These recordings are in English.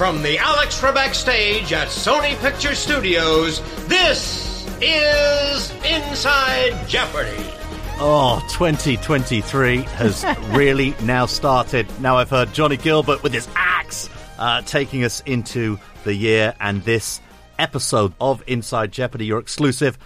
From the Alex Trebek stage at Sony Picture Studios, this is Inside Jeopardy! Oh, 2023 has really now started. Now I've heard Johnny Gilbert with his axe uh, taking us into the year, and this episode of Inside Jeopardy, your exclusive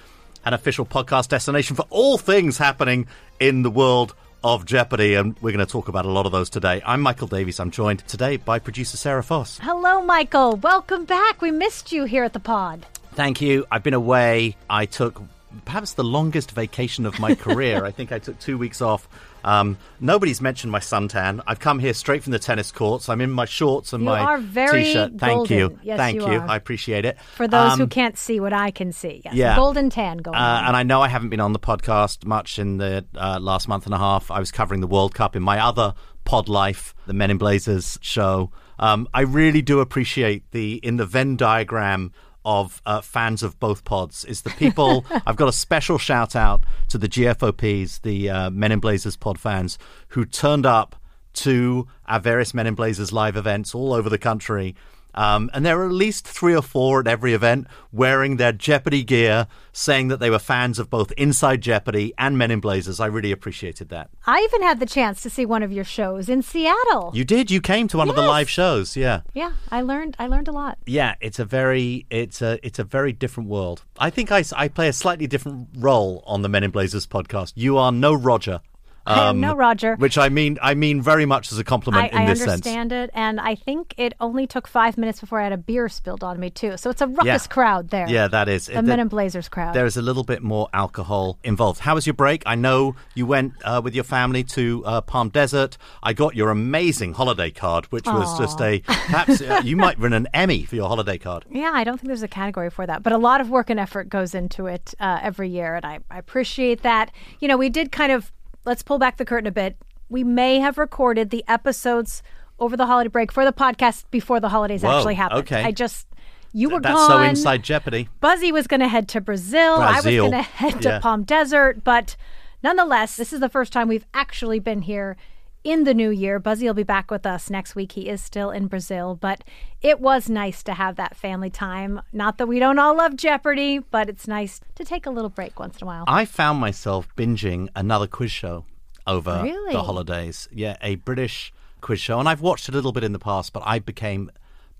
and official podcast destination for all things happening in the world of Jeopardy, and we're going to talk about a lot of those today. I'm Michael Davies. I'm joined today by producer Sarah Foss. Hello, Michael. Welcome back. We missed you here at the pod. Thank you. I've been away. I took perhaps the longest vacation of my career. I think I took two weeks off. Um, nobody's mentioned my suntan. I've come here straight from the tennis courts. I'm in my shorts and You my are very t-shirt. Thank golden. you. Yes, Thank you you. I appreciate it. For those who Um, can't see what I can see. Yes. yeah. Golden tan going Uh, on. and I know I haven't been on the podcast much in the uh, last month and a half. I was covering the World Cup in my other pod life, the Men in Blazers show. Um, I really do appreciate the in the Venn diagram of uh, fans of both pods is the people. I've got a special shout out to the GFOPs, the uh, Men in Blazers pod fans who turned up to our various Men in Blazers live events all over the country. Um, and there were at least three or four at every event wearing their Jeopardy gear, saying that they were fans of both Inside Jeopardy and Men in Blazers. I really appreciated that. I even had the chance to see one of your shows in Seattle. You did. You came to one of the live shows. Yeah. yeah, I learned. I learned a lot. Yeah, it's a very it's a it's a very different world. I think I I play a slightly different role on the Men in Blazers podcast. You are no Roger. I am no Roger. Which I mean I mean very much as a compliment in I this sense. I understand it, and I think it only took five minutes before I had a beer spilled on me too. So it's a ruckus Yeah. crowd there. Yeah, that is. the Men in Blazers crowd. There is a little bit more alcohol involved. How was your break? I know you went uh, with your family to uh, Palm Desert. I got your amazing holiday card, which was just a perhaps uh, you might win an Emmy for your holiday card. Yeah, I don't think there's a category for that, but a lot of work and effort goes into it uh, every year, and I, I appreciate that. You know, we did kind of let's pull back the curtain a bit. We may have recorded the episodes over the holiday break for the podcast before the holidays Whoa, actually happened. okay. I just you were That's gone. so inside Jeopardy. Buzzy was going to head to Brazil. I was going to head Yeah. to Palm Desert, but nonetheless, this is the first time we've actually been here in the new year. Buzzy will be back with us next week. He is still in Brazil, but it was nice to have that family time. Not that we don't all love Jeopardy, but it's nice to take a little break once in a while. I found myself binging another quiz show over Really? the holidays. Yeah, a British quiz show, and I've watched a little bit in the past, but I became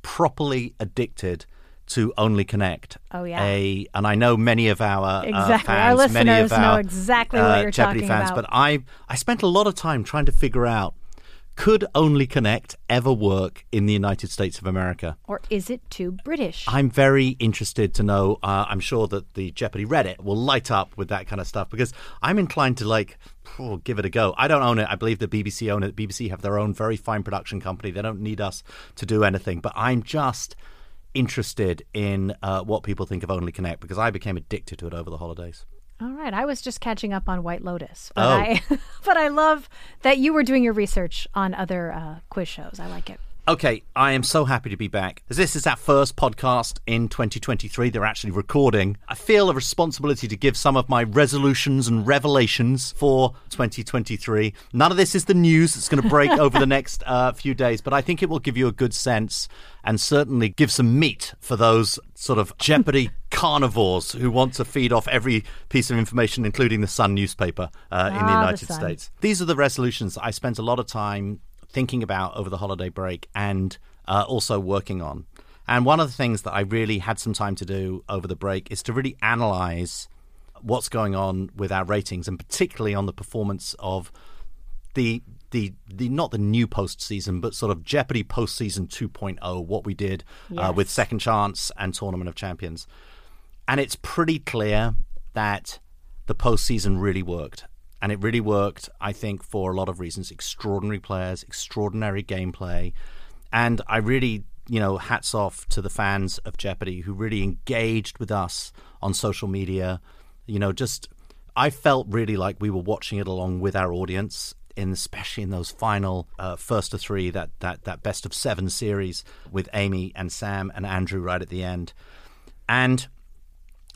properly addicted to Only Connect. Oh, yeah. A, and I know many of our uh, Exactly. Our fans, many of listeners know our, exactly what uh, you're Jeopardy talking fans, about. but I I spent a lot of time trying to figure out could Only Connect ever work in the United States of America? or is it too British? I'm very interested to know. Uh, I'm sure that the Jeopardy Reddit will light up with that kind of stuff because I'm inclined to like oh, give it a go. I don't own it. I believe the BBC own it. BBC have their own very fine production company. They don't need us to do anything. But I'm just interested in uh, what people think of Only Connect because I became addicted to it over the holidays. All right, I was just catching up on White Lotus, but Oh. I but I love that you were doing your research on other uh, quiz shows. I like it. Okay, I am so happy to be back. As this is our first podcast in 2023, they're actually recording. I feel a responsibility to give some of my resolutions and revelations for 2023. None of this is the news that's going to break over the next uh, few days, but I think it will give you a good sense and certainly give some meat for those sort of Jeopardy carnivores who want to feed off every piece of information, including the Sun newspaper uh, in the Ah, the United Sun. States. These are the resolutions I spent a lot of time thinking about over the holiday break and uh, also working on. And one of the things that I really had some time to do over the break is to really analyze what's going on with our ratings and particularly on the performance of the the the not the new postseason, but sort of Jeopardy postseason 2.0, what we did uh, with Second Chance and Tournament of Champions. And it's pretty clear that the postseason really worked. And it really worked, I think, for a lot of reasons. Extraordinary players, extraordinary gameplay. And I really, you know, hats off to the fans of Jeopardy who really engaged with us on social media. You know, just I felt really like we were watching it along with our audience, in especially in those final uh, first to three, that that that best of seven series with Amy and Sam and Andrew right at the end. And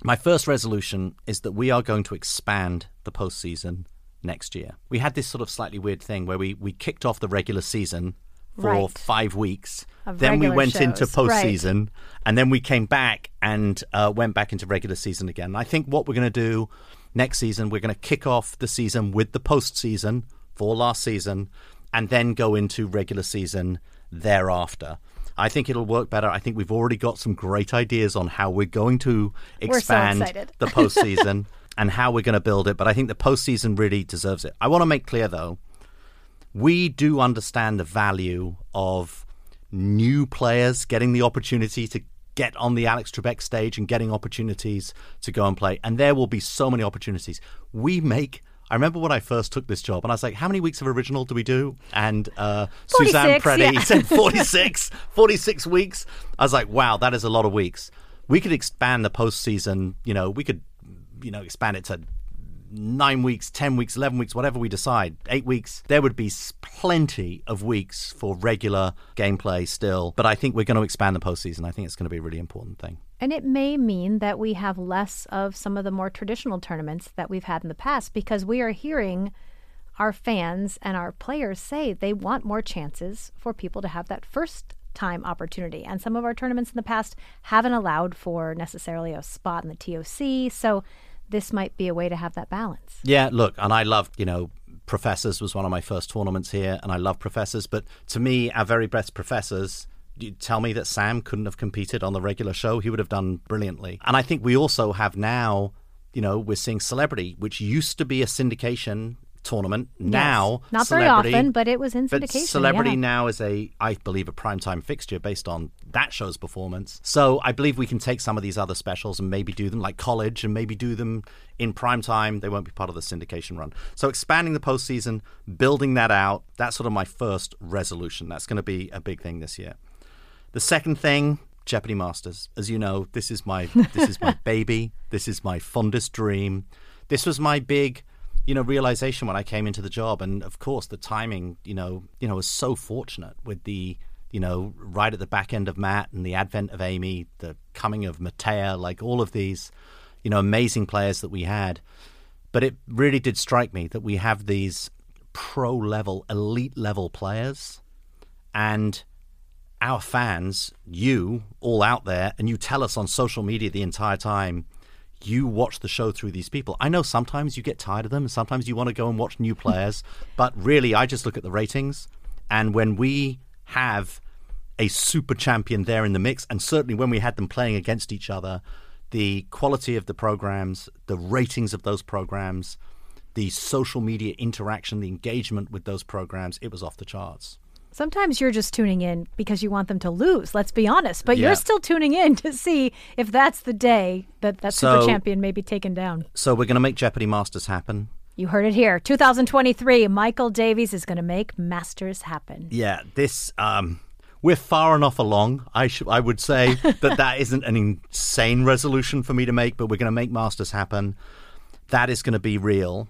my first resolution is that we are going to expand the postseason next year. We had this sort of slightly weird thing where we, we kicked off the regular season for Right. five weeks. Of then we went into shows, right. postseason, and then we came back and uh, went back into regular season again. I think what we're going to do next season, we're going to kick off the season with the postseason for last season, and then go into regular season thereafter. I think it'll work better. I think we've already got some great ideas on how we're going to so expand excited. the postseason and how we're going to build it. But I think the postseason really deserves it. I want to make clear, though, we do understand the value of new players getting the opportunity to get on the Alex Trebek stage and getting opportunities to go and play. And there will be so many opportunities. We make. I remember when I first took this job, and I was like, "How many weeks of original do we do?" And uh, Suzanne Prete yeah. said 46, 46 weeks. I was like, "Wow, that is a lot of weeks." We could expand the postseason. You know, we could, you know, expand it to nine weeks, 10 weeks, 11 weeks, whatever we decide, eight weeks, there would be plenty of weeks for regular gameplay still. But I think we're going to expand the postseason. I think it's going to be a really important thing. And it may mean that we have less of some of the more traditional tournaments that we've had in the past because we are hearing our fans and our players say they want more chances for people to have that first time opportunity. And some of our tournaments in the past haven't allowed for necessarily a spot in the TOC. So this might be a way to have that balance. Yeah, look, and I love, you know, Professors was one of my first tournaments here, and I love Professors. But to me, our very best Professors, you tell me that Sam couldn't have competed on the regular show, he would have done brilliantly. And I think we also have now, you know, we're seeing Celebrity, which used to be a syndication tournament. Now, not very often, but it was in but syndication. Celebrity yeah. now is a, I believe, a primetime fixture based on that show's performance. So I believe we can take some of these other specials and maybe do them like college and maybe do them in primetime. They won't be part of the syndication run. So expanding the postseason, building that out, that's sort of my first resolution. That's going to be a big thing this year. The second thing, Jeopardy Masters. As you know, this is my this is my baby. This is my fondest dream. This was my big, you know, realization when I came into the job. And of course, the timing, you know, you know, was so fortunate with the, you know, right at the back end of Matt and the advent of Amy, the coming of Mattea, like all of these, you know, amazing players that we had. But it really did strike me that we have these pro level, elite level players, and our fans, you all out there, and you tell us on social media the entire time, you watch the show through these people. I know sometimes you get tired of them, and sometimes you want to go and watch new players, but really, I just look at the ratings, and when we have a super champion there in the mix, and certainly when we had them playing against each other, the quality of the programs, the ratings of those programs, the social media interaction, the engagement with those programs, it was off the charts. Sometimes you're just tuning in because you want them to lose, let's be honest. But Yeah. you're still tuning in to see if that's the day that that super champion may be taken down. So we're going to make Jeopardy Masters happen. You heard it here. 2023, Michael Davies is going to make Masters happen. Yeah, this um, we're far enough along. I should I would say that that isn't an insane resolution for me to make, but we're going to make Masters happen. That is going to be real.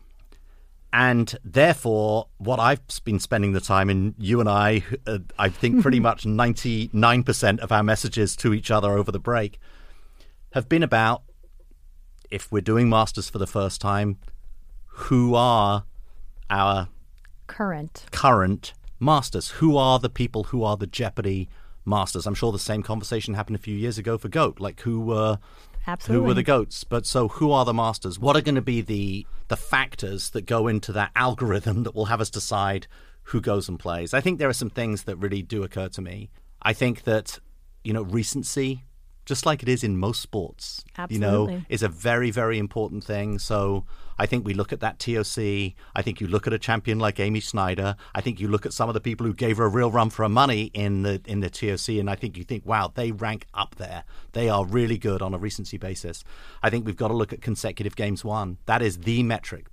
And therefore, what I've been spending the time in, you and I, uh, I think pretty much 99% of our messages to each other over the break have been about if we're doing Masters for the first time, who are our Current. current masters. Who are the people who are the Jeopardy masters? I'm sure the same conversation happened a few years ago for Goat. Like who were Absolutely. who were the goats? But so who are the masters? What are going to be the the factors that go into that algorithm that will have us decide who goes and plays? I think there are some things that really do occur to me. I think that you know recency just like it is in most sports you know is a very very important thing. So i think we look at that toc i think you look at a champion like amy Schneider i think you look at some of the people who gave her a real run for her money in the in the toc and i think you think wow they rank up there. They are really good on a recency basis. I think we've got to look at consecutive games won. That is the metric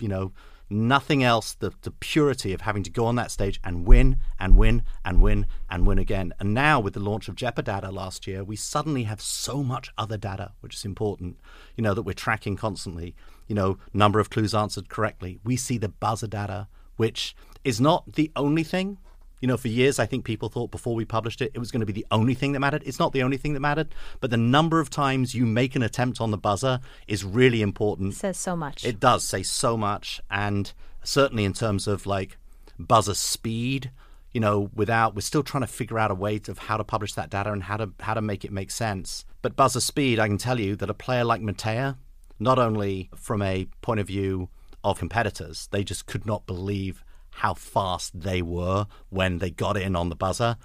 you know nothing else the, the purity of having to go on that stage and win and win and win and win again. And now with the launch of jeopardata last year we suddenly have so much other data which is important you know that we're tracking constantly. You know number of clues answered correctly. We see the buzzer data which is not the only thing you know, for years, I think people thought before we published it, it was going to be the only thing that mattered. It's not the only thing that mattered, but the number of times you make an attempt on the buzzer is really important. It says so much. It does say so much, and certainly in terms of like buzzer speed, you know, without we're still trying to figure out a way of how to publish that data and how to how to make it make sense. But buzzer speed, I can tell you that a player like Mattea, not only from a point of view of competitors, they just could not believe how fast they were when they got in on the buzzer.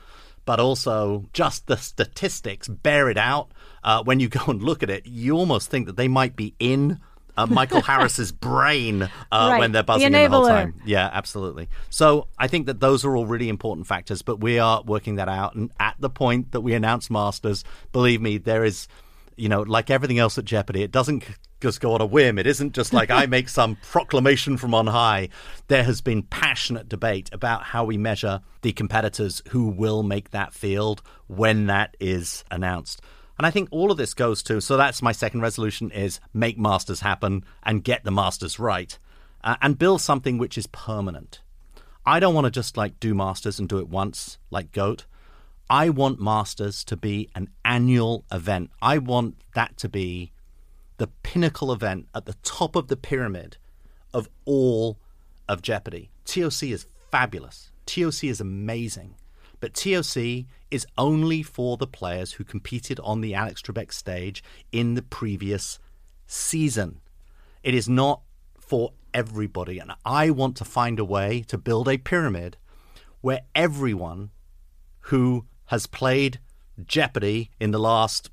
But also, just the statistics bear it out. Uh, when you go and look at it, you almost think that they might be in uh, Michael Harris's brain uh, Right. when they're The buzzing in the whole time. Yeah, absolutely. So I think that those are all really important factors, but we are working that out. And at the point that we announce Masters, believe me, there is, you know, like everything else at Jeopardy, it doesn't just go on a whim. It isn't just like I make some proclamation from on high. There has been passionate debate about how we measure the competitors who will make that field when that is announced. And I think all of this goes to so that's my second resolution is make masters happen and get the masters right uh, and build something which is permanent. I don't want to just like do masters and do it once like goat. I want masters to be an annual event. I want that to be the pinnacle event at the top of the pyramid of all of Jeopardy. TOC is fabulous. TOC is amazing. But TOC is only for the players who competed on the Alex Trebek stage in the previous season. It is not for everybody. And I want to find a way to build a pyramid where everyone who has played Jeopardy in the last,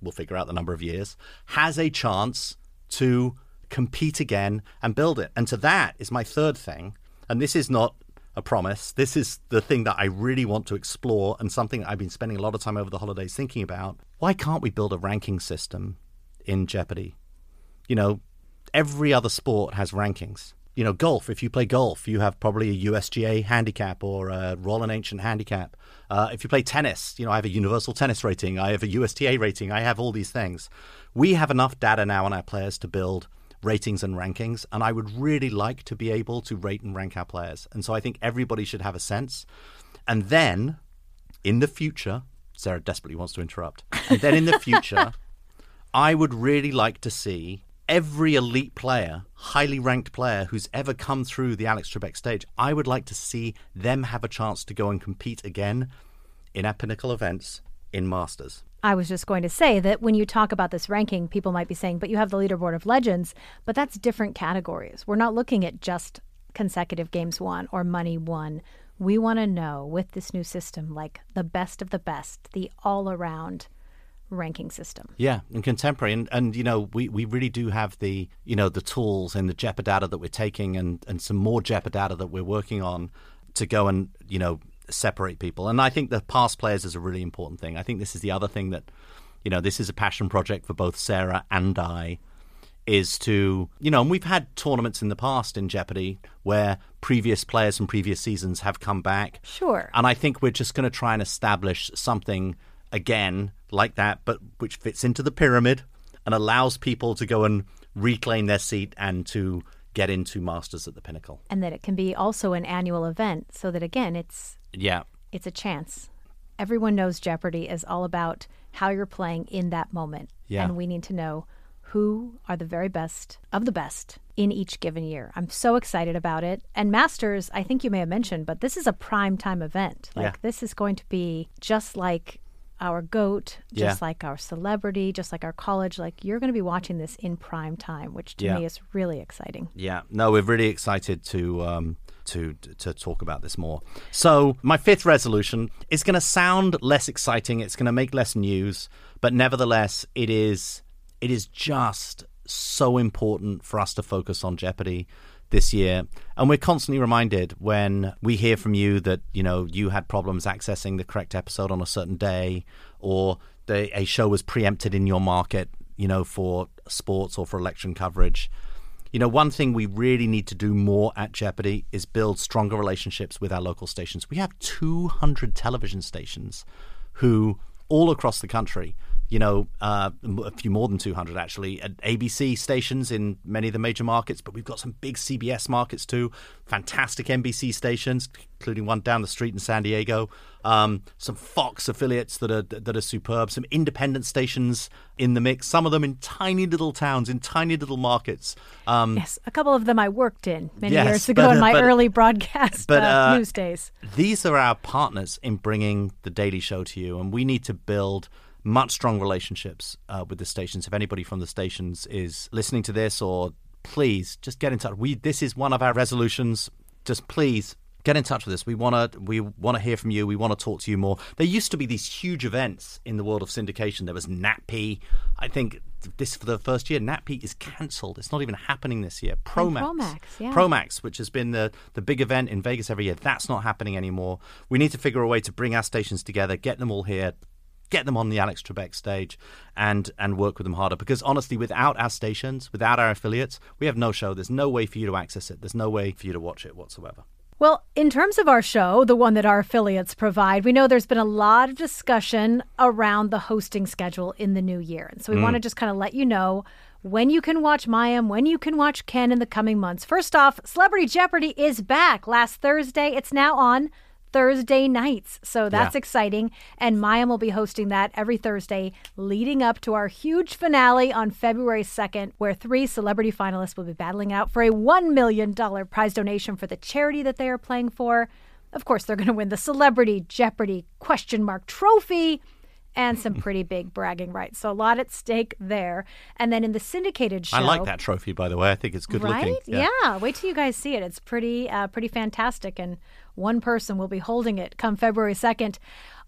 we'll figure out the number of years, has a chance to compete again and build it. And to that is my third thing. And this is not a promise. This is the thing that I really want to explore and something I've been spending a lot of time over the holidays thinking about. Why can't we build a ranking system in Jeopardy? You know, every other sport has rankings. You know, golf, if you play golf, you have probably a USGA handicap or a Royal and Ancient handicap. Uh, if you play tennis, you know, I have a universal tennis rating, I have a USTA rating, I have all these things. We have enough data now on our players to build ratings and rankings, and I would really like to be able to rate and rank our players. And so I think everybody should have a sense. And then in the future, Sarah desperately wants to interrupt. And then in the future, I would really like to see every elite player, highly ranked player who's ever come through the Alex Trebek stage, I would like to see them have a chance to go and compete again in our pinnacle events in Masters. I was just going to say that when you talk about this ranking, people might be saying, but you have the leaderboard of legends, but that's different categories. We're not looking at just consecutive games won or money won. We want to know with this new system, like the best of the best, the all around ranking system. Yeah, and contemporary, and, and you know we, we really do have the you know the tools and the Jeopardy data that we're taking, and and some more Jeopardy data that we're working on to go and you know separate people. And I think the past players is a really important thing. I think this is the other thing that you know this is a passion project for both Sarah and I. Is to you know, and we've had tournaments in the past in Jeopardy where previous players from previous seasons have come back. Sure. And I think we're just going to try and establish something again like that, but which fits into the pyramid and allows people to go and reclaim their seat and to get into Masters at the pinnacle. And that it can be also an annual event so that again it's Yeah. it's a chance. Everyone knows Jeopardy is all about how you're playing in that moment. Yeah. And we need to know who are the very best of the best in each given year. I'm so excited about it. And Masters, I think you may have mentioned, but this is a prime time event. Like Yeah. this is going to be just like our goat, just Yeah. like our celebrity, just like our college. Like you're going to be watching this in prime time, which to Yeah. me is really exciting. Yeah, no, we're really excited to um, to to talk about this more. So, my fifth resolution is going to sound less exciting. It's going to make less news, but nevertheless, it is it is just so important for us to focus on Jeopardy this year. And we're constantly reminded when we hear from you that, you know, you had problems accessing the correct episode on a certain day or the, a show was preempted in your market, you know, for sports or for election coverage. You know, one thing we really need to do more at Jeopardy is build stronger relationships with our local stations. We have 200 television stations who, all across the country, you know, uh, a few more than 200 actually, at ABC stations in many of the major markets, but we've got some big CBS markets too, fantastic NBC stations, including one down the street in San Diego, um, some Fox affiliates that are that are superb, some independent stations in the mix, some of them in tiny little towns, in tiny little markets. Um, yes, a couple of them I worked in many yes, years ago but, in my but, early broadcast but, uh, uh, news days. These are our partners in bringing the Daily Show to you, and we need to build – much strong relationships uh, with the stations. If anybody from the stations is listening to this, or please just get in touch. We this is one of our resolutions. Just please get in touch with us. We want to we want to hear from you. We want to talk to you more. There used to be these huge events in the world of syndication. There was NATPE. I think this for the first year. NATPE is cancelled. It's not even happening this year. Promax, Promax, yeah. Promax, which has been the the big event in Vegas every year. That's not happening anymore. We need to figure a way to bring our stations together, get them all here, get them on the Alex Trebek stage and and work with them harder. Because honestly, without our stations, without our affiliates, we have no show. There's no way for you to access it. There's no way for you to watch it whatsoever. Well, in terms of our show, the one that our affiliates provide, we know there's been a lot of discussion around the hosting schedule in the new year. And so we mm. want to just kind of let you know when you can watch Mayim, when you can watch Ken in the coming months. First off, Celebrity Jeopardy is back last Thursday. It's now on Thursday nights. So that's yeah. exciting. And Mayim will be hosting that every Thursday leading up to our huge finale on February 2nd, where three celebrity finalists will be battling out for a $1 million prize donation for the charity that they are playing for. Of course, they're going to win the Celebrity Jeopardy question mark trophy and some pretty big bragging rights. So a lot at stake there. And then in the syndicated show, I like that trophy by the way. I think it's good right? looking. Yeah. yeah. Wait till you guys see it. It's pretty, uh, pretty fantastic. And one person will be holding it come February 2nd.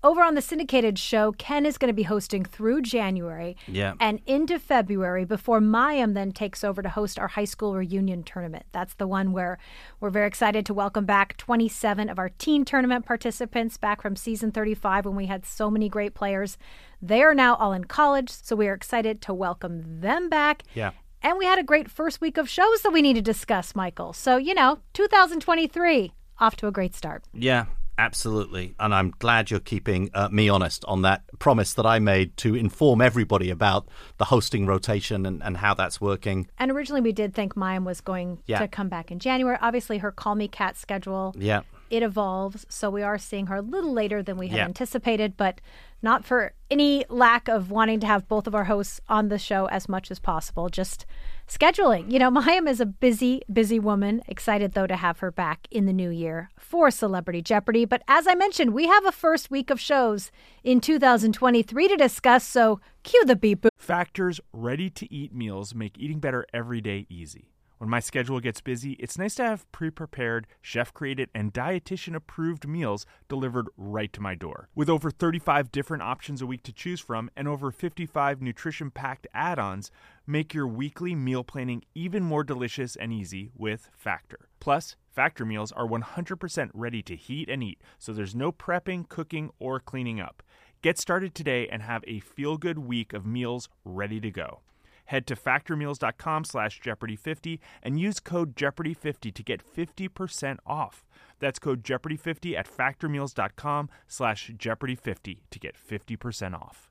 Over on the syndicated show, Ken is going to be hosting through January yeah. and into February before Mayim then takes over to host our high school reunion tournament. That's the one where we're very excited to welcome back 27 of our teen tournament participants back from season 35 when we had so many great players. They are now all in college, so we are excited to welcome them back. Yeah. And we had a great first week of shows that we need to discuss, Michael. So, you know, 2023 off to a great start. Yeah, absolutely. And I'm glad you're keeping uh, me honest on that promise that I made to inform everybody about the hosting rotation and, and how that's working. And originally, we did think Mayim was going yeah. to come back in January. Obviously, her Call Me Kat schedule. Yeah. It evolves, so we are seeing her a little later than we had yeah. anticipated, but not for any lack of wanting to have both of our hosts on the show as much as possible. Just scheduling. You know, Mayim is a busy, busy woman. Excited, though, to have her back in the new year for Celebrity Jeopardy. But as I mentioned, we have a first week of shows in 2023 to discuss, so cue the beep. Factor's ready to eat meals make eating better every day easy. When my schedule gets busy, it's nice to have pre prepared, chef created, and dietitian approved meals delivered right to my door. With over 35 different options a week to choose from and over 55 nutrition packed add ons, make your weekly meal planning even more delicious and easy with Factor. Plus, Factor meals are 100% ready to heat and eat, so there's no prepping, cooking, or cleaning up. Get started today and have a feel good week of meals ready to go. Head to factormeals.com slash Jeopardy50 and use code Jeopardy50 to get 50% off. That's code Jeopardy50 at factormeals.com slash Jeopardy50 to get 50% off.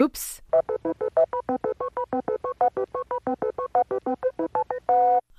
Oops.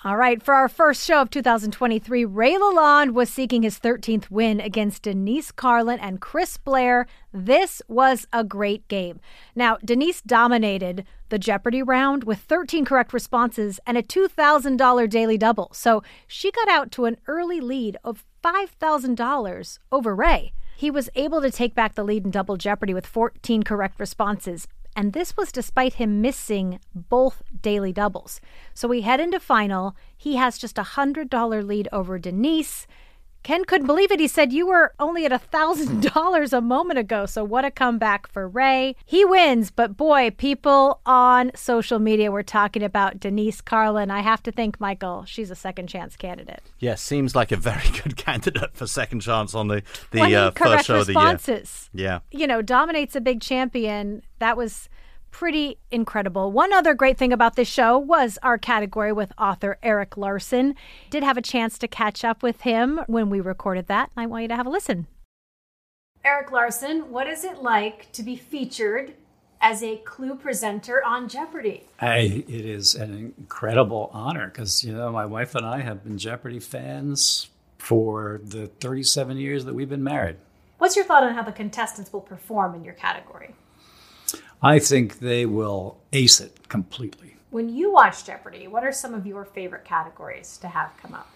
All right, for our first show of 2023, Ray Lalonde was seeking his 13th win against Denise Carlin and Chris Blair. This was a great game. Now, Denise dominated the Jeopardy round with 13 correct responses and a $2,000 daily double. So she got out to an early lead of $5,000 over Ray. He was able to take back the lead in Double Jeopardy with 14 correct responses, and this was despite him missing both daily doubles. So we head into final. He has just a $100 lead over Denise. Ken couldn't believe it. He said, You were only at a $1,000 a moment ago. So, what a comeback for Ray. He wins, but boy, people on social media were talking about Denise Carlin. I have to think, Michael, she's a second chance candidate. Yeah, seems like a very good candidate for second chance on the, the 20 uh, first show of the year. responses. Yeah. You know, dominates a big champion. That was pretty incredible. One other great thing about this show was our category with author Erik Larson. Did have a chance to catch up with him when we recorded that. I want you to have a listen. Erik Larson, what is it like to be featured as a clue presenter on Jeopardy? I, it is an incredible honor because, you know, my wife and I have been Jeopardy fans for the 37 years that we've been married. What's your thought on how the contestants will perform in your category? I think they will ace it completely. When you watch Jeopardy, what are some of your favorite categories to have come up?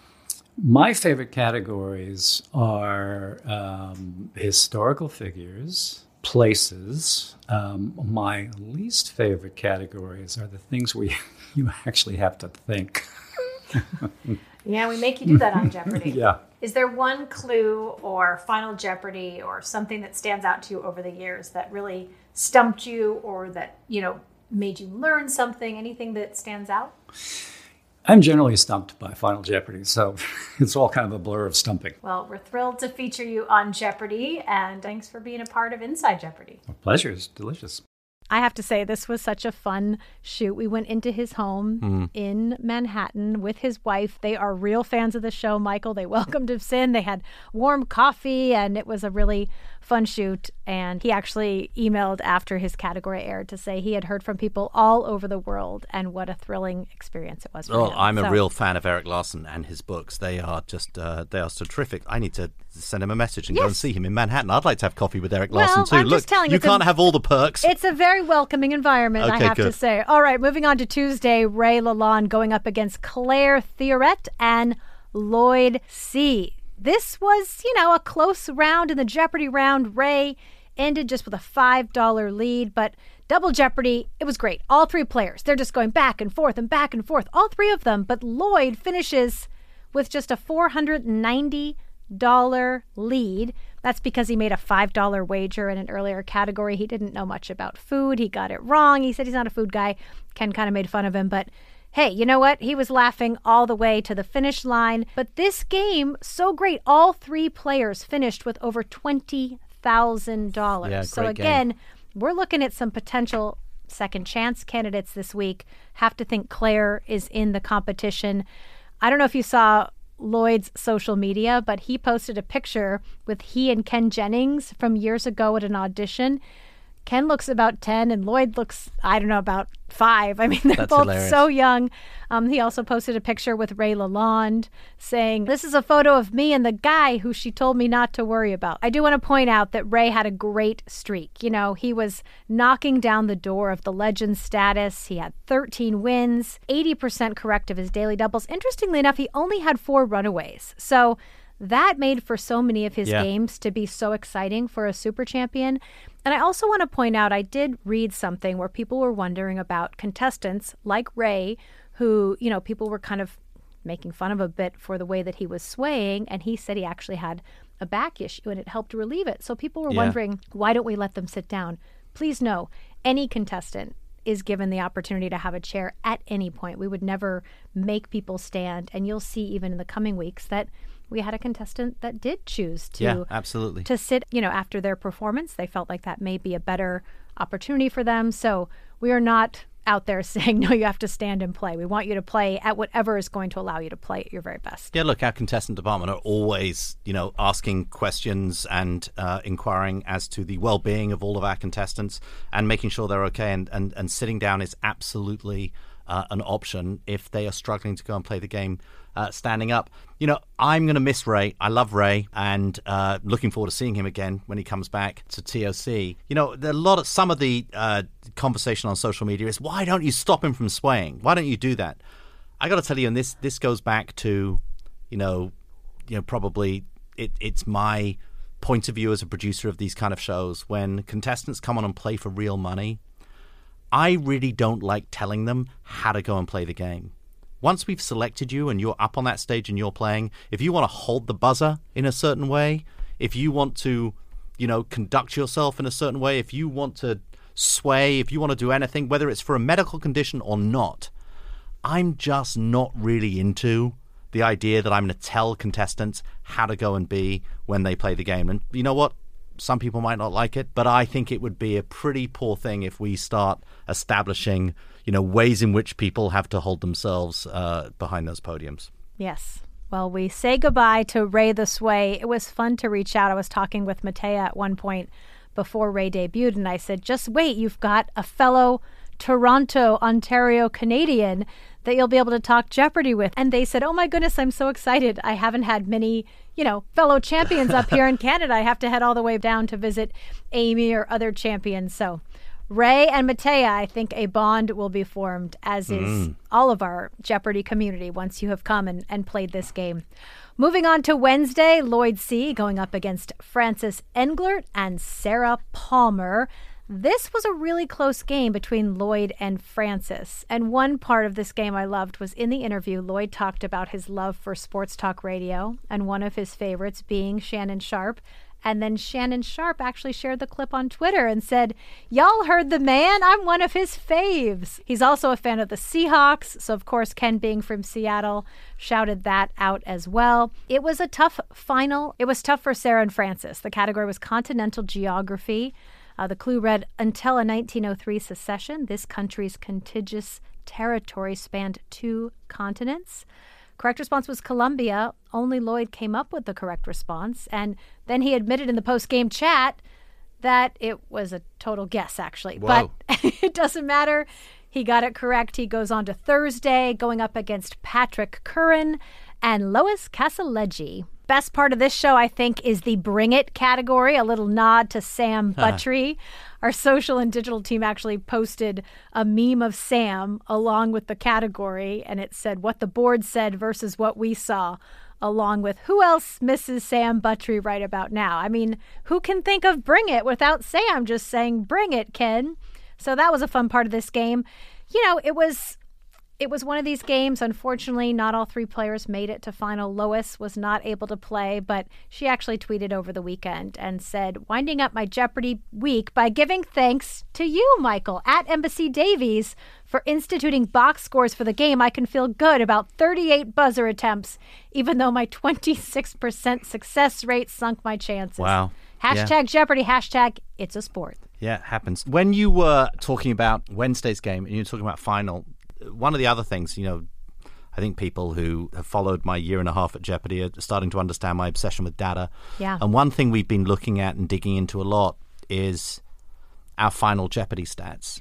My favorite categories are um, historical figures, places. Um, my least favorite categories are the things where you, you actually have to think. Yeah, we make you do that on Jeopardy. yeah. Is there one clue or Final Jeopardy or something that stands out to you over the years that really stumped you or that, you know, made you learn something? Anything that stands out? I'm generally stumped by Final Jeopardy, so it's all kind of a blur of stumping. Well, we're thrilled to feature you on Jeopardy and thanks for being a part of Inside Jeopardy. Pleasure is delicious. I have to say, this was such a fun shoot. We went into his home hmm. in Manhattan with his wife. They are real fans of the show, Michael. They welcomed us in. They had warm coffee, and it was a really fun shoot. And he actually emailed after his category aired to say he had heard from people all over the world and what a thrilling experience it was for Well, him. I'm a real fan of Erik Larson and his books. They are just uh, they are so terrific. I need to send him a message and go and see him in Manhattan. I'd like to have coffee with Erik Well, Larson too. I'm Look, just telling you, you it's a- can't have all the perks. It's a very welcoming environment, I Okay, have to say. All right, moving on to Tuesday, Ray Lalonde going up against Claire Theoret and Lloyd C. This was, you know, a close round in the Jeopardy round. Ray ended just with a $5 lead, but Double Jeopardy, it was great. All three players, they're just going back and forth and back and forth, all three of them. But Lloyd finishes with just a $490 lead. That's because he made a $5 wager in an earlier category. He didn't know much about food. He got it wrong. He said he's not a food guy. Ken kind of made fun of him, but hey, you know what? He was laughing all the way to the finish line. But this game, so great. All three players finished with over $20,000. Yeah, so great game. again, we're looking at some potential second chance candidates this week. Have to think Claire is in the competition. I don't know if you saw Lloyd's social media, but he posted a picture with he and Ken Jennings from years ago at an audition. Ken looks about 10 and Lloyd looks, I don't know, about five. I mean, they're That's both hilarious. so young. Um, he also posted a picture with Ray Lalonde saying, This is a photo of me and the guy who she told me not to worry about. I do want to point out that Ray had a great streak. You know, he was knocking down the door of the legend status. He had 13 wins, 80% correct of his daily doubles. Interestingly enough, he only had four runaways. So, that made for so many of his Yeah. games to be so exciting for a super champion. And I also want to point out I did read something where people were wondering about contestants like Ray, who, you know, people were kind of making fun of a bit for the way that he was swaying. And he said he actually had a back issue and it helped relieve it. So people were Yeah. wondering, why don't we let them sit down? Please know, any contestant is given the opportunity to have a chair at any point. We would never make people stand. And you'll see even in the coming weeks that we had a contestant that did choose to yeah, absolutely. to sit, you know, after their performance. They felt like that may be a better opportunity for them. So we are not out there saying, no, you have to stand and play. We want you to play at whatever is going to allow you to play at your very best. Yeah, look, our contestant department are always, you know, asking questions and uh, inquiring as to the well-being of all of our contestants and making sure they're okay. And and, and sitting down is absolutely uh, an option if they are struggling to go and play the game uh, standing up. You know, I'm going to miss Ray. I love Ray, and uh, looking forward to seeing him again when he comes back to TOC. You know, a lot of some of the uh, conversation on social media is why don't you stop him from swaying? Why don't you do that? I got to tell you, and this this goes back to, you know, you know, probably it, it's my point of view as a producer of these kind of shows when contestants come on and play for real money. I really don't like telling them how to go and play the game once we've selected you and you're up on that stage and you're playing, if you want to hold the buzzer in a certain way, if you want to, you know, conduct yourself in a certain way, if you want to sway, if you want to do anything, whether it's for a medical condition or not, I'm just not really into the idea that I'm going to tell contestants how to go and be when they play the game. And you know what? Some people might not like it, but I think it would be a pretty poor thing if we start establishing, you know, ways in which people have to hold themselves uh, behind those podiums. Yes. Well, we say goodbye to Ray the Sway. It was fun to reach out. I was talking with Mattea at one point before Ray debuted, and I said, just wait, you've got a fellow Toronto, Ontario Canadian that you'll be able to talk Jeopardy with. And they said, Oh my goodness, I'm so excited. I haven't had many, you know, fellow champions up here in Canada. I have to head all the way down to visit Amy or other champions. So Ray and Mattea, I think a bond will be formed, as is mm. all of our Jeopardy community once you have come and, and played this game. Moving on to Wednesday, Lloyd C. going up against Francis Englert and Sarah Palmer. This was a really close game between Lloyd and Francis. And one part of this game I loved was in the interview, Lloyd talked about his love for sports talk radio and one of his favorites being Shannon Sharpe. And then Shannon Sharpe actually shared the clip on Twitter and said, Y'all heard the man? I'm one of his faves. He's also a fan of the Seahawks. So, of course, Ken being from Seattle shouted that out as well. It was a tough final. It was tough for Sarah and Francis. The category was continental geography. Uh, the clue read Until a 1903 secession, this country's contiguous territory spanned two continents. Correct response was Colombia. Only Lloyd came up with the correct response. And then he admitted in the post game chat that it was a total guess, actually. Whoa. But it doesn't matter. He got it correct. He goes on to Thursday, going up against Patrick Curran and Lois Casaleggio best part of this show, I think, is the Bring It category, a little nod to Sam Buttrey. Our social and digital team actually posted a meme of Sam along with the category, and it said what the board said versus what we saw, along with who else misses Sam Buttrey right about now. I mean, who can think of Bring It without Sam just saying, Bring It, Ken? So that was a fun part of this game. You know, it was it was one of these games. Unfortunately, not all three players made it to final. Lois was not able to play, but she actually tweeted over the weekend and said, winding up my Jeopardy week by giving thanks to you, Michael, at Embassy Davies, for instituting box scores for the game. I can feel good about 38 buzzer attempts, even though my 26% success rate sunk my chances. Wow. Hashtag yeah. Jeopardy, hashtag it's a sport. Yeah, it happens. When you were talking about Wednesday's game and you were talking about final, one of the other things, you know, I think people who have followed my year and a half at Jeopardy are starting to understand my obsession with data. Yeah. And one thing we've been looking at and digging into a lot is our final Jeopardy stats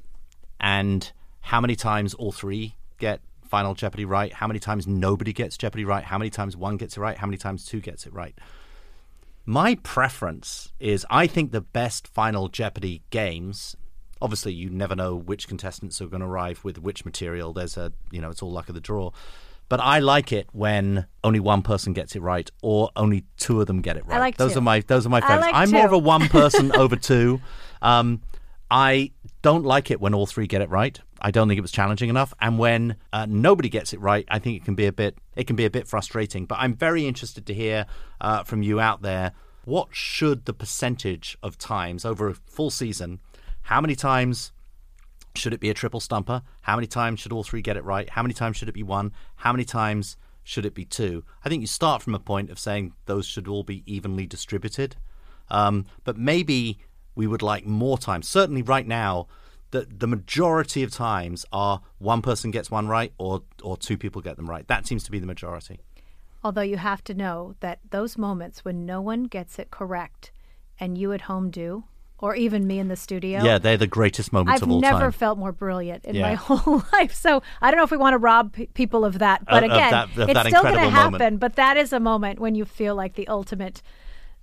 and how many times all three get final Jeopardy right, how many times nobody gets Jeopardy right, how many times one gets it right, how many times two gets it right. My preference is I think the best final Jeopardy games obviously you never know which contestants are going to arrive with which material. There's a you know it's all luck of the draw. But I like it when only one person gets it right, or only two of them get it right. Like those two. are my those are my favorites. Like I'm two. more of a one person over two. Um, I don't like it when all three get it right. I don't think it was challenging enough, and when uh, nobody gets it right, I think it can be a bit it can be a bit frustrating. But I'm very interested to hear uh, from you out there. What should the percentage of times over a full season how many times should it be a triple stumper? How many times should all three get it right? How many times should it be one? How many times should it be two? I think you start from a point of saying those should all be evenly distributed. Um, but maybe we would like more time. Certainly, right now, the the majority of times are one person gets one right or or two people get them right. That seems to be the majority. Although you have to know that those moments when no one gets it correct and you at home do, or even me in the studio. Yeah, they're the greatest moments I've of all time. I've never felt more brilliant in Yeah. my whole life. So I don't know if we want to rob p- people of that, but Of- of again, that- of it's still going to happen. moment. But that is a moment when you feel like the ultimate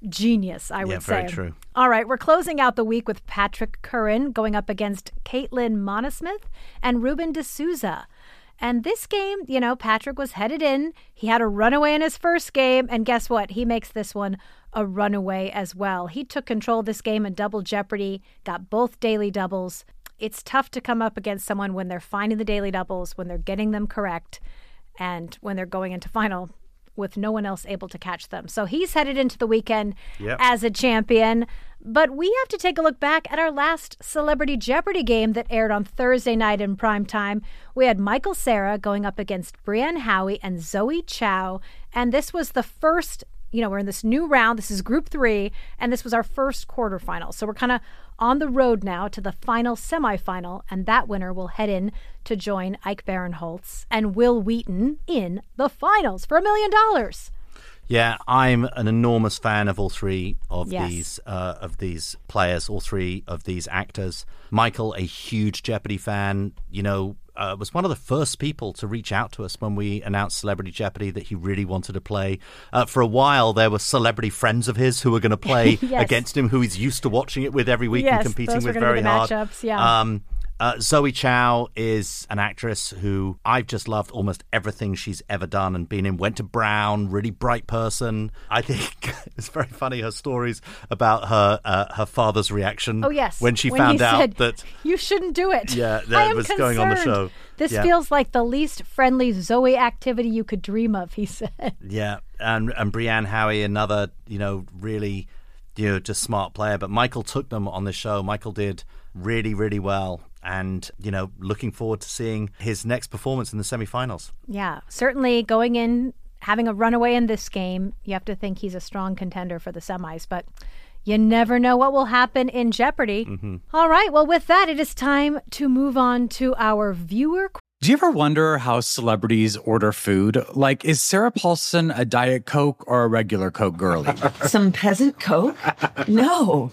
genius. I would Yeah, say. very true. All right, we're closing out the week with Patrick Curran going up against Caitlin Monosmith and Ruben D'Souza. And this game, you know, Patrick was headed in. He had a runaway in his first game. And guess what? He makes this one a runaway as well. He took control of this game in double jeopardy, got both daily doubles. It's tough to come up against someone when they're finding the daily doubles, when they're getting them correct. and when they're going into final with no one else able to catch them. So he's headed into the weekend Yep. as a champion. But we have to take a look back at our last Celebrity Jeopardy game that aired on Thursday night in prime time. We had Michael Cera going up against Brienne Howie and Zoe Chao. And this was the first, you know, we're in this new round. This is group three, and this was our first quarterfinal. So we're kind of on the road now to the final semifinal, and that winner will head in to join Ike Barinholtz and Wil Wheaton in the finals for a million dollars. Yeah, I'm an enormous fan of all three of Yes. these uh, of these players, all three of these actors. Michael, a huge Jeopardy fan, you know, uh, was one of the first people to reach out to us when we announced Celebrity Jeopardy that he really wanted to play. Uh, for a while, there were celebrity friends of his who were going to play Yes. against him, who he's used to watching it with every week Yes, and competing with very hard. matchups, yeah. Um, uh, Zoe Chao is an actress who I've just loved almost everything she's ever done and been in. Went to Brown, really bright person. I think it's very funny her stories about her uh, her father's reaction. Oh yes, when she he found out said, that you shouldn't do it. Yeah, that was going on the show. This Yeah. feels like the least friendly Zoe activity you could dream of. He said. Yeah, and and Brienne Howie, another you know really you know just smart player. But Michael took them on the show. Michael did really really well, and you know looking forward to seeing his next performance in the semifinals. Yeah, certainly going in having a runaway in this game, you have to think he's a strong contender for the semis, but you never know what will happen in Jeopardy. Mm-hmm. All right, well, with that, it is time to move on to our viewer Do you ever wonder how celebrities order food? Like, is Sarah Paulson a Diet Coke or a regular Coke girlie? Some peasant coke? No.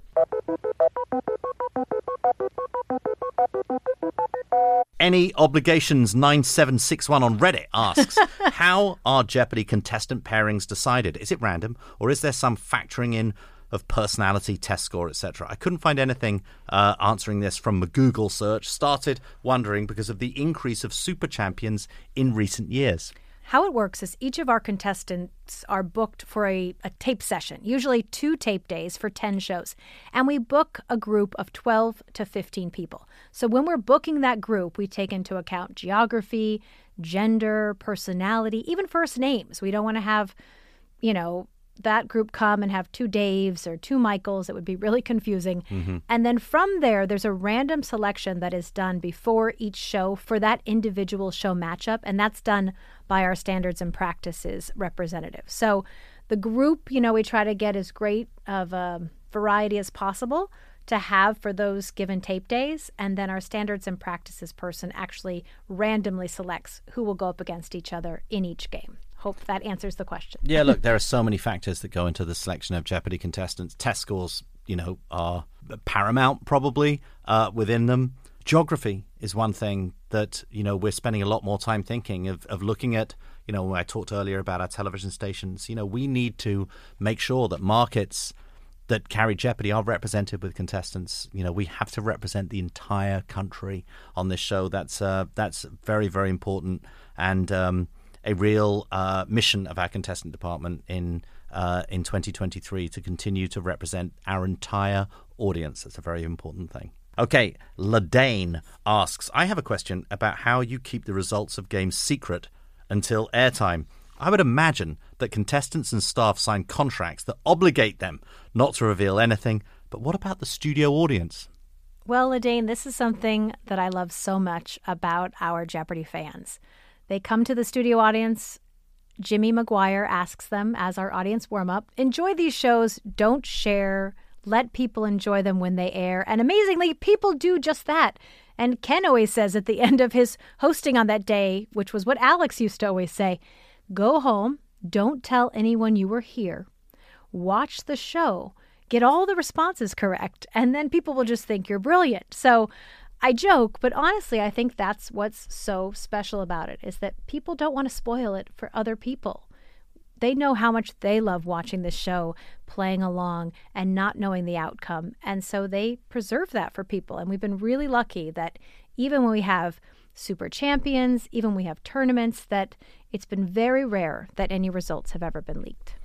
Any Obligations 9761 on Reddit asks How are Jeopardy contestant pairings decided? Is it random or is there some factoring in of personality, test score, etc.? I couldn't find anything uh, answering this from a Google search. Started wondering because of the increase of super champions in recent years. How it works is each of our contestants are booked for a, a tape session, usually two tape days for 10 shows. And we book a group of 12 to 15 people. So when we're booking that group, we take into account geography, gender, personality, even first names. We don't want to have, you know, that group come and have two Daves or two Michaels. It would be really confusing. Mm-hmm. And then from there, there's a random selection that is done before each show for that individual show matchup. And that's done by our standards and practices representative. So the group, you know, we try to get as great of a variety as possible to have for those given tape days. And then our standards and practices person actually randomly selects who will go up against each other in each game. Hope that answers the question. Yeah, look, there are so many factors that go into the selection of Jeopardy contestants. Test scores, you know, are paramount probably uh, within them. Geography is one thing that you know we're spending a lot more time thinking of, of looking at. You know, I talked earlier about our television stations, you know, we need to make sure that markets that carry Jeopardy are represented with contestants. You know, we have to represent the entire country on this show. That's uh, that's very very important and um, a real uh, mission of our contestant department in uh, in 2023 to continue to represent our entire audience. That's a very important thing. Okay, Ladane asks, I have a question about how you keep the results of games secret until airtime. I would imagine that contestants and staff sign contracts that obligate them not to reveal anything, but what about the studio audience? Well, Ladane, this is something that I love so much about our Jeopardy fans. They come to the studio audience. Jimmy McGuire asks them as our audience warm up enjoy these shows, don't share, let people enjoy them when they air. And amazingly, people do just that. And Ken always says at the end of his hosting on that day, which was what Alex used to always say go home, don't tell anyone you were here, watch the show, get all the responses correct, and then people will just think you're brilliant. So I joke, but honestly, I think that's what's so special about it is that people don't want to spoil it for other people. They know how much they love watching this show, playing along, and not knowing the outcome. And so they preserve that for people. And we've been really lucky that even when we have super champions, even we have tournaments, that it's been very rare that any results have ever been leaked.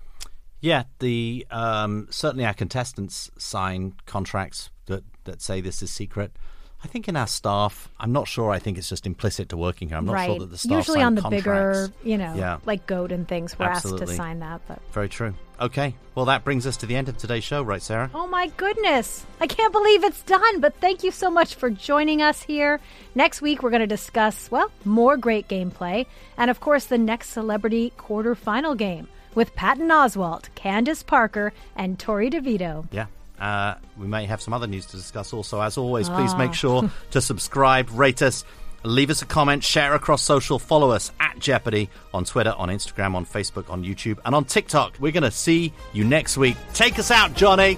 Yeah, the um, certainly our contestants sign contracts that, that say this is secret. I think in our staff, I'm not sure. I think it's just implicit to working here. I'm not right. sure that the staff Usually on the contracts. bigger, you know, Yeah. like Goat and things, we're asked to sign that. But Very true. Okay, well that brings us to the end of today's show, right, Sarah? oh my goodness, I can't believe it's done. But thank you so much for joining us here. Next week, we're going to discuss, well, more great gameplay. And of course, the next celebrity quarterfinal game with Patton Oswalt, Candace Parker, and Torrey DeVitto. Yeah. Uh, we may have some other news to discuss also. As always, please Ah. make sure to subscribe, rate us, leave us a comment, share across social, follow us at Jeopardy on Twitter, on Instagram, on Facebook, on YouTube, and on TikTok. We're going to see you next week. Take us out, Johnny.